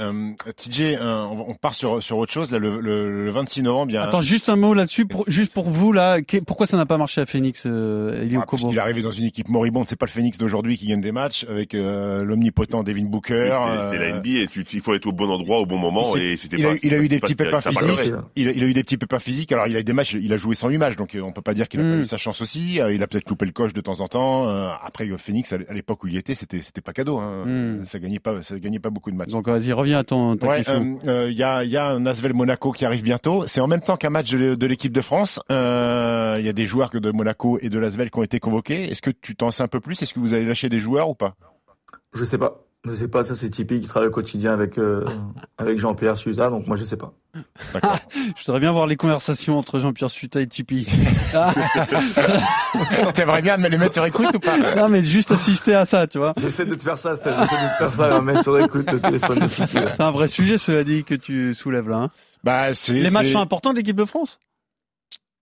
Euh, TJ, euh, on, on part sur, sur autre chose. Là, le, le, le 26 novembre, il y a Attends, juste un mot là-dessus, pour, juste pour vous là, qu'est- pourquoi ça n'a pas marché à Phoenix, euh, Eli Ah, parce Okobo qu'il est arrivé dans une équipe moribonde. C'est pas le Phoenix d'aujourd'hui qui gagne des matchs avec euh, l'omnipotent Devin Booker. C'est la NBA, tu, tu- il faut être au bon endroit au bon moment et c'était il pas. a, il a eu des petits pépins physiques. Il a, il a eu des petits pépins physiques. Alors il a eu des matchs, il a joué 108 matchs, donc on peut pas dire qu'il a Mm. pas eu sa chance aussi. Il a peut-être loupé le coche de temps en temps. Euh, Après Phoenix, à l'époque où il y était, c'était c'était pas cadeau. Hein. Mm. Ça gagnait pas, ça gagnait pas beaucoup de matchs. Donc vas-y, reviens à ton ta Ouais, question. euh, euh, il y, a, il y a un Asvel Monaco qui arrive bientôt. C'est en même temps qu'un match de, de l'équipe de France. Euh, Il y a des joueurs que de Monaco et de l'Asvel qui ont été convoqués. Est-ce que tu t'en sais un peu plus? Est-ce que vous allez lâcher des joueurs ou pas? Je sais pas. Je sais pas, ça c'est typique, il travaille au quotidien avec, euh, avec Jean-Pierre Suza, donc moi je sais pas. Je voudrais bien voir les conversations entre Jean-Pierre Suta et Tipeee. Ah, T'aimerais bien les mettre sur écoute ou pas? Non, mais juste assister à ça, tu vois. J'essaie de te faire ça, j'essaie de te faire ça, et mettre sur écoute le téléphone de. C'est un vrai sujet, cela dit, que tu soulèves là. hein. Bah, c'est Les matchs sont importants de l'équipe de France?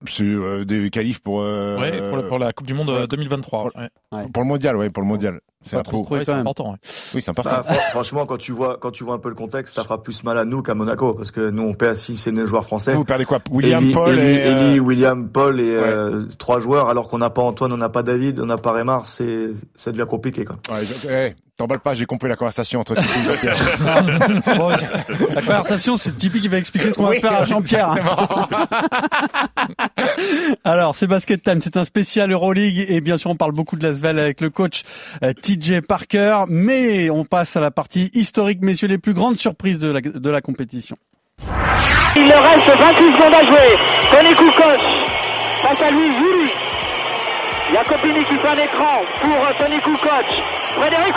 c'est euh, des qualifs pour euh, Ouais, pour, la, pour la Coupe du Monde euh, ouais. 2023. Ouais. pour le mondial, ouais, pour le mondial. C'est Pas un trop trou. trop. Ouais, important. ouais. Oui, c'est important. Bah, fran- franchement, quand tu vois, quand tu vois un peu le contexte, ça fera plus mal à nous qu'à Monaco, parce que nous on perd si c'est nos joueurs français. vous perdez quoi? William, Eli- Paul Eli- et euh, Eli, William, Paul et euh, trois joueurs, alors qu'on n'a pas Antoine, on n'a pas David, on n'a pas Remar, c'est, ça devient compliqué, quoi. ouais, je- eh, T'emballes pas, j'ai compris la conversation entre Titi et Jean-Pierre. Bon, la conversation, c'est Tipeee qui va expliquer ce qu'on va faire à Jean-Pierre. hein. Alors, c'est Basket Time, c'est un spécial Euroleague et bien sûr, on parle beaucoup de l'Asvel avec le coach euh, TJ Parker, mais on passe à la partie historique, messieurs, les plus grandes surprises de la, de la compétition. Il leur reste 28 secondes à jouer. Tony Kukoc. Face à lui, Juli. Jacopini qui fait un écran pour Tony Kukoc. Frédéric.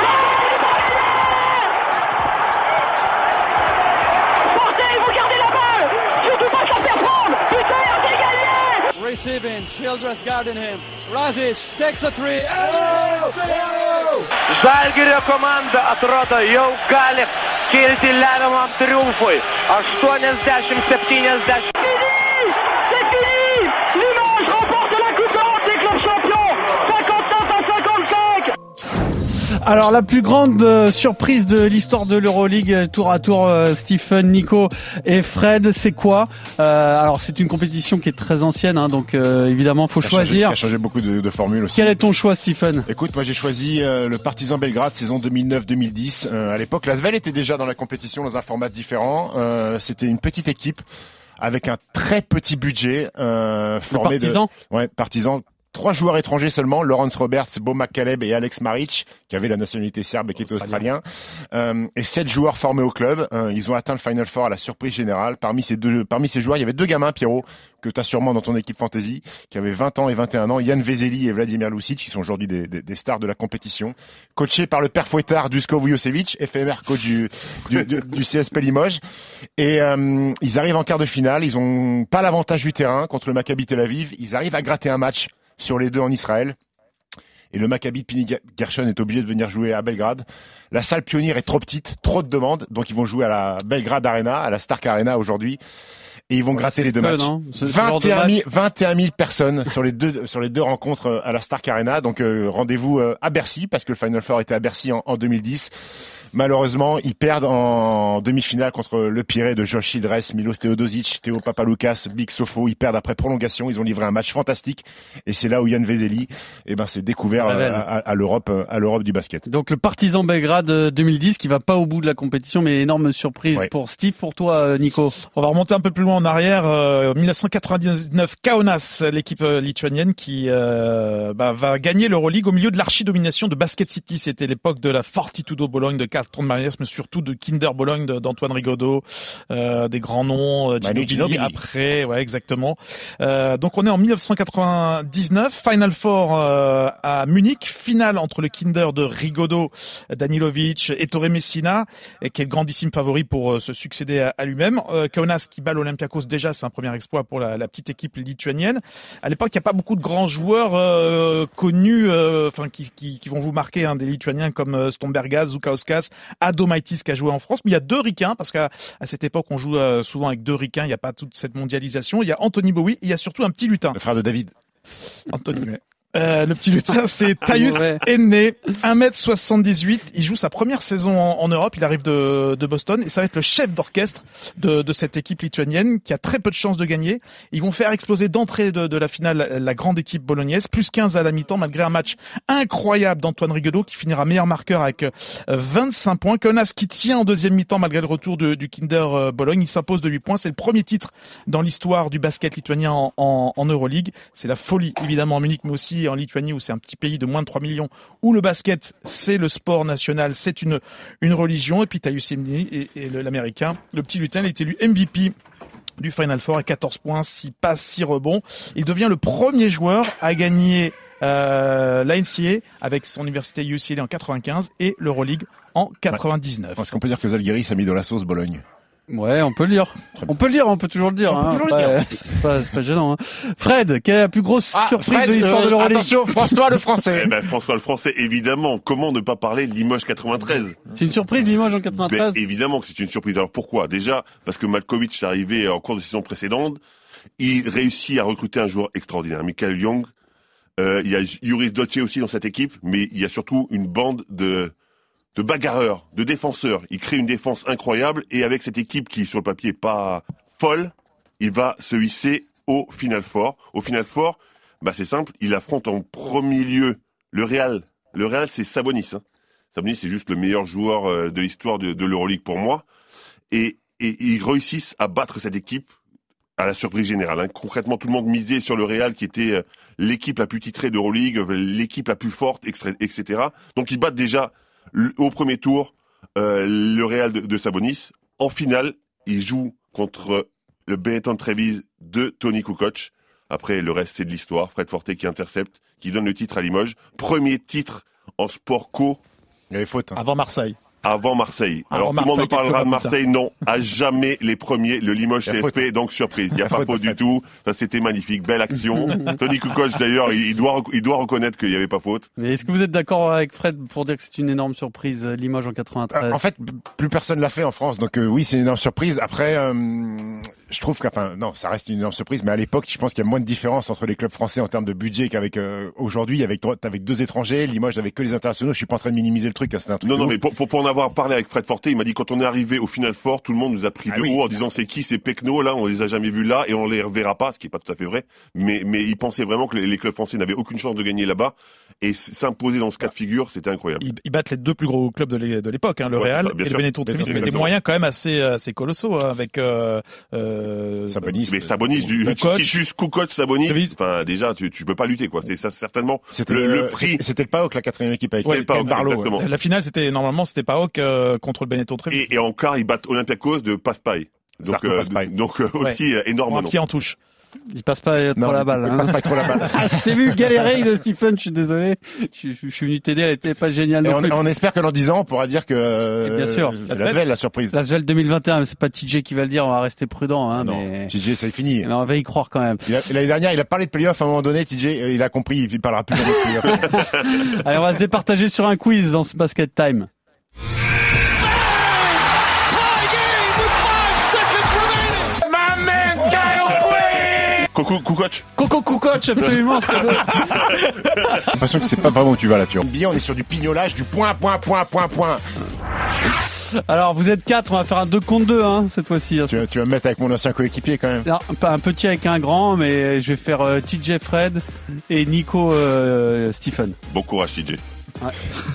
Receiving, Childress guarding him. Razic takes a three. Žalgirio komanda atrodo jau gali kilti lemiamam triumfui. 80-70. Alors, la plus grande euh, surprise de l'histoire de l'Euroleague, euh, tour à tour, euh, Stephen, Nico et Fred, c'est quoi? Euh, Alors, c'est une compétition qui est très ancienne, hein, donc euh, évidemment, faut changé- choisir. qui a changé beaucoup de, de formules aussi. Quel est ton choix, Stephen? Écoute, moi j'ai choisi euh, le Partizan Belgrade saison 2009-2010. Euh, à l'époque, l'Asvel était déjà dans la compétition dans un format différent. Euh, C'était une petite équipe avec un très petit budget euh, Le formé de partisan ouais, Partizan. Trois joueurs étrangers seulement, Lawrence Roberts, Bo McCaleb et Alex Maric, qui avaient la nationalité serbe et qui étaient australiens. Euh, et sept joueurs formés au club. Euh, ils ont atteint le Final Four à la surprise générale. Parmi ces deux, parmi ces joueurs, il y avait deux gamins, Pierrot, que tu as sûrement dans ton équipe fantasy, qui avaient 20 ans et 21 ans, Yann Vezeli et Vladimir Lucic, qui sont aujourd'hui des, des- des stars de la compétition, coachés par le père fouettard Dusko Vujosevic, éphémère coach du, du, du- du CSP Limoges. Et euh, ils arrivent en quart de finale, ils ont pas l'avantage du terrain contre le Maccabi Tel Aviv, ils arrivent à gratter un match sur les deux en Israël. Et le Maccabi de Pini Gershon est obligé de venir jouer à Belgrade. La salle pionnière est trop petite, trop de demandes, donc ils vont jouer à la Belgrade Arena, à la Stark Arena aujourd'hui. Et ils vont gratter les deux matchs. hein, ce- ce genre de 21 000, match. 21 000 personnes sur les deux sur les deux rencontres euh, à la Stark Arena. Donc euh, rendez-vous euh, à Bercy parce que le Final Four était à Bercy en, en 2010. Malheureusement, ils perdent en demi-finale contre le Pirée de Josh Childress, Milos Teodosic, Théo Papaloukas, Big Sofo. Ils perdent après prolongation. Ils ont livré un match fantastique. Et c'est là où Yann Vezeli, eh ben, s'est découvert euh, à, à- à l'Europe, euh, à l'Europe du basket. Donc le Partizan Belgrade euh, 2010 qui va pas au bout de la compétition, mais énorme surprise Ouais. pour Steve, pour toi, euh, Nico. On va remonter un peu plus loin en arrière. euh, 1999, Kaunas, l'équipe euh, lituanienne qui euh, bah, va gagner l'Euroleague au milieu de l'archi-domination de Basket City. C'était l'époque de la Fortitudo Bologne de Carlton Marias, mais surtout de Kinder Bologne de- d'Antoine Rigaudot, euh, des grands noms, euh, Manu Ginobili après, ouais exactement. Euh, donc on est en 1999, Final Four euh, à Munich, finale entre le Kinder de Rigaudot, Danilovic et Torre Messina, et qui est le grandissime favori pour euh, se succéder à, à lui-même. Euh, Kaunas qui bat l'Olympiakos déjà, c'est un premier exploit pour la, la petite équipe lituanienne. À l'époque, il n'y a pas beaucoup de grands joueurs euh, connus, euh, enfin qui, qui, qui vont vous marquer, hein, des Lituaniens comme euh, Stombergas, Zukauskas, Adomaitis qui a joué en France. Mais il y a deux Ricains, parce qu'à à cette époque, on joue euh, souvent avec deux Ricains, il n'y a pas toute cette mondialisation. Il y a Anthony Bowie, et il y a surtout un petit lutin. Le frère de David. Anthony. Euh, le petit lutin, c'est Taius. Enne, 1m78. Il joue sa première saison en, en Europe. Il arrive de, de Boston et ça va être le chef d'orchestre de, de cette équipe lituanienne qui a très peu de chances de gagner. Ils vont faire exploser d'entrée de, de la finale la grande équipe bolognaise, plus 15 à la mi-temps malgré un match incroyable d'Antoine Rigaudot qui finira meilleur marqueur avec euh, 25 points. Kaunas qui tient en deuxième mi-temps malgré le retour du Kinder euh, Bologne. Il s'impose de 8 points. C'est le premier titre dans l'histoire du basket lituanien en, en, en Euroleague. C'est la folie évidemment en Munich, mais aussi en Lituanie où c'est un petit pays de moins de 3 millions où le basket c'est le sport national, c'est une une religion. Et puis Emni et, l'américain, le petit lutin, il est élu MVP du Final Four à 14 points, 6 passes, 6 rebonds. Il devient le premier joueur à gagner euh, la avec son université UCLA en 95 et l'Euroleague en 99. Est-ce qu'on peut dire que Zalgiris a mis dans la sauce Bologne? Ouais, on peut le dire. On peut le dire, on peut toujours le dire. Hein. C'est pas, c'est pas gênant. Hein. Fred, quelle est la plus grosse Ah, surprise Fred, de l'histoire euh, de l'Euroleague Attention, François le français. Eh ben, François le Français, évidemment. Comment ne pas parler de Limoges 93 C'est une surprise, Limoges en Ben, 93 évidemment que c'est une surprise. Alors pourquoi? Déjà parce que Malkovich est arrivé en cours de saison précédente. Il réussit à recruter un joueur extraordinaire, Michael Young. Euh, il y a Yuris Dotche aussi dans cette équipe, mais il y a surtout une bande de de bagarreurs, de défenseurs. Il crée une défense incroyable et avec cette équipe qui sur le papier est pas folle, il va se hisser au final fort. Au final fort, bah c'est simple, il affronte en premier lieu le Real. Le Real c'est Sabonis. Hein. Sabonis c'est juste le meilleur joueur euh, de l'histoire de, de l'Euroleague pour moi. Et, et ils réussissent à battre cette équipe à la surprise générale. hein. Concrètement, tout le monde misait sur le Real qui était euh, l'équipe la plus titrée d'Euroleague, l'équipe la plus forte, etc. Donc ils battent déjà au premier tour euh, le Real de, de Sabonis. En finale, ils jouent contre le Benetton Trevize de Tony Kukoc. Après, le reste, c'est de l'histoire. Fred Forte qui intercepte, qui donne le titre à Limoges. Premier titre en sport co Il y avait faute. hein. Avant Marseille. Avant Marseille. Avant Alors, tout le monde Marseille, me parlera de Marseille. Non, à jamais les premiers. Le Limoges. CFP, donc surprise. Il n'y a pas faute, faute du tout. Ça, c'était magnifique. Belle action. Tony Kukoc, d'ailleurs, il doit, rec- il doit reconnaître qu'il n'y avait pas faute. Mais est-ce que vous êtes d'accord avec Fred pour dire que c'est une énorme surprise, euh, Limoges en 93 En fait, plus personne l'a fait en France, donc euh, oui, c'est une énorme surprise. Après, euh, je trouve qu'enfin, non, ça reste une énorme surprise, mais à l'époque, je pense qu'il y a moins de différence entre les clubs français en termes de budget qu'avec euh, aujourd'hui, avec deux étrangers. Limoges avec que les internationaux. Je suis pas en train de minimiser le truc, hein, c'est un truc. Non, non, ouf. mais pour, pour, pour en avoir parlé avec Fred Forte, il m'a dit quand on est arrivé au final fort, tout le monde nous a pris Ah de oui. haut en disant c'est qui ces Pecno là, on les a jamais vus là et on les reverra pas, ce qui est pas tout à fait vrai. Mais, mais il pensait vraiment que les, les clubs français n'avaient aucune chance de gagner là-bas et s'imposer dans ce cas de figure, c'était incroyable. Ils, ils battent les deux plus gros clubs de l'é- de l'époque, hein, le Ouais, Real ça, bien et le sûr. Benetton Bien mais des moyens quand même assez, assez colossaux hein, avec euh, euh, Sabonis. Mais Sabonis, du, Kukoc, Sabonis, enfin déjà tu, tu peux pas lutter quoi. C'est ça certainement C'était le, le, le prix. C'était le PAOK, la quatrième équipe avec C'était Ken le Barlow. exactement. La finale, c'était normalement c'était PAOK euh, contre le Benetton Treviso. Et, et en quart, ils battent Olympiakos de Paspaille. Donc, euh, donc euh, aussi énorme un pied en touche. Il passe pas trop Non, la balle. il hein. passe pas trop la balle. Ah, je t'ai vu galérer de Stephen, je suis désolé. Je, je- je suis venu t'aider, elle était pas géniale Et non on, espère que dans 10 ans, on pourra dire que Et bien sûr. la Svel, la surprise. La Svel 2021, mais c'est pas TJ qui va le dire, on va rester prudent. Hein, non, mais... TJ, c'est fini. mais on va y croire quand même. L'année dernière, il a parlé de playoff à un moment donné. TJ, il a compris, il parlera plus jamais de playoff. Allez, on va se départager sur un quiz dans ce basket time. Coucou, Kukoc. Coco Kukoc, absolument. J'ai l'impression que c'est pas vraiment où tu vas là, Pierre. Bien, on est sur du pignolage, du point, point, point, point, point. Alors, vous êtes quatre, on va faire un 2 contre 2 hein, cette fois-ci. hein. Tu, vas- tu vas me mettre avec mon ancien coéquipier quand même. Non, pas un petit avec un grand, mais je vais faire euh, TJ Fred et Nico euh, Stephen. Bon courage, TJ.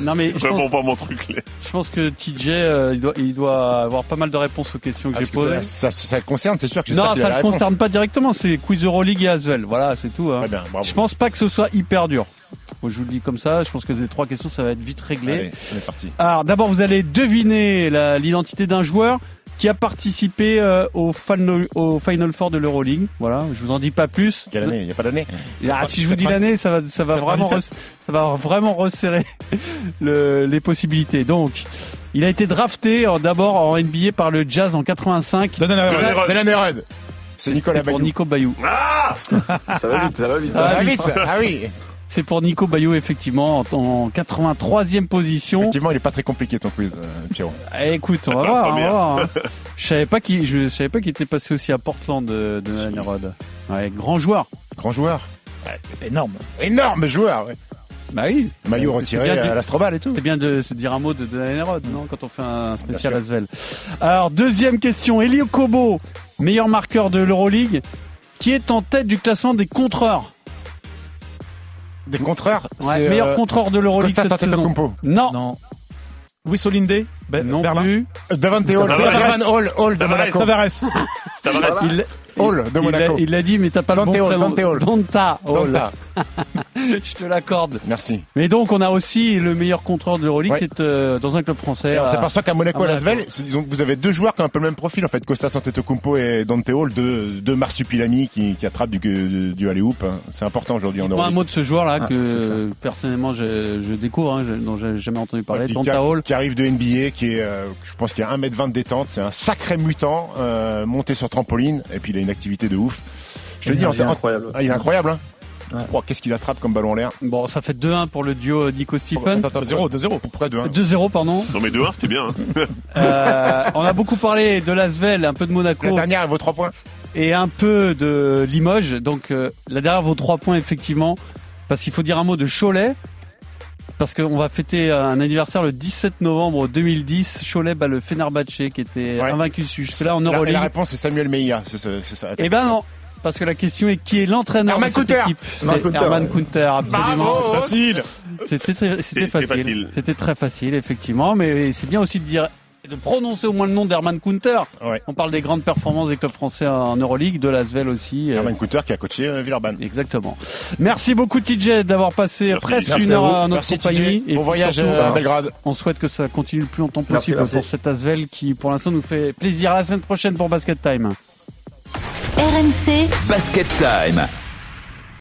Non mais je Vraiment pense, pas mon truc. là. je pense que TJ euh, il, doit, il doit avoir pas mal de réponses aux questions que Ah, j'ai posées. ça, ça, ça le concerne, c'est sûr que Non, ça réponse. concerne pas directement, c'est Quiz Euroleague et Asvel. Voilà, c'est tout. Hein. Bien. Je pense pas que ce soit hyper dur. Moi, je vous le dis comme ça, je pense que les trois questions, ça va être vite réglé. Allez, on est parti. Alors, d'abord, vous allez deviner l'identité d'un joueur qui a participé euh, au, final, au Final Four de l'Euroleague. Voilà, je vous en dis pas plus. Quelle année? Il n'y a pas d'année Ah, si je vous dis l'année, ça va, ça va vraiment, 97. res- ça va vraiment resserrer le- les possibilités. Donc, il a été drafté en- d'abord en NBA par le Jazz en 85. Donne C'est Nicolas C'est pour Bayou. Nico Bayou. Ça va vite, ça va vite. Ah, Ah, oui. vite Ah oui C'est pour Nico Bayou, effectivement, en, en 83e position. Effectivement, il est pas très compliqué ton quiz, euh, Pierrot. Eh, écoute, on va voir, on va Première. voir. hein. Je savais pas qu'il, je savais pas qu'il était passé aussi à Portland de, de Rod. Ouais, grand joueur. Grand joueur. Énorme. Énorme joueur. Ouais. Bah oui. Maillot C'est retiré à l'Astrobal et tout. C'est bien de se dire un mot de Daniel Rod, non, quand on fait un spécial Asvel. Alors, deuxième question. Elio Kobo, meilleur marqueur de l'Euroleague, qui est en tête du classement des contreurs? Des contreurs. Ouais, meilleur euh, contreur de l'Euroleague cette saison. Non, Non. Luis Olinde Be- non Berlin plus. Davante Hall. Davante Hall. Hall de. Monaco. Tavares. Il, Hall de il Monaco. il l'a dit, mais t'as pas le Dante bon Hall, prénom. Dante Hall. Donta Hall. Je te l'accorde. Merci. Mais donc, on a aussi le meilleur contreur de l'Euroleague Ouais. qui est euh, dans un club français. On à- s'aperçoit qu'à Monaco, à à. Lasvel, c'est- disons que vous avez deux joueurs qui ont un peu le même profil en fait, Costas Antetokounmpo et Dante Hall, deux, deux marsupilami qui, qui attrapent du, du, du alley-hoop. C'est important aujourd'hui en Dites-moi un Euroleague. mot de ce joueur-là Ah, que c'est euh, personnellement je, je découvre, hein, je- dont j'ai jamais entendu parler. Qui- Donta Hall. qui arrive de NBA, qui est, euh, je pense qu'il a 1m20 de détente, c'est un sacré mutant, euh, monté sur trampoline, et puis il a une activité de ouf. Je te dis, en- incroyable. ah, il est incroyable, hein. Ouais. Oh, Qu'est-ce qu'il attrape comme ballon en l'air Bon, ça fait 2-1 pour le duo Nico Stephen. Attends, attends, 0, 2-0. Pourquoi 2 2-0, pardon. Non mais 2-1 c'était bien. hein. Euh, on a beaucoup parlé de Lasvel, un peu de La Monaco dernière, elle vaut 3 points. et un peu de Limoges. Donc euh, la dernière vaut 3 points effectivement. Parce qu'il faut dire un mot de Cholet. Parce qu'on va fêter un anniversaire le 17 novembre 2010. Cholet bat le Fenerbahce qui était Ouais. invaincu jusque-là en La, Euroleague. la réponse, c'est Samuel Meia. C'est ça. c'est ça. Eh ben non, parce que la question est qui est l'entraîneur de cette équipe? Herman C'est. Coulter, absolument. Facile. C'était facile. C'était très facile, effectivement. Mais c'est bien aussi de dire de prononcer au moins le nom d'Herman. Ouais. On parle des grandes performances des clubs français en Euroleague, de l'Asvel aussi. euh, Herman Couture qui a coaché euh, Villeurbanne. Exactement. Merci beaucoup TJ d'avoir passé Merci. presque Merci une heure à notre Merci, compagnie. Bon voyage surtout, euh, à Belgrade. on souhaite que ça continue le plus longtemps possible merci. pour cet Asvel qui pour l'instant nous fait plaisir. À la semaine prochaine pour Basket Time. RMC Basket Time.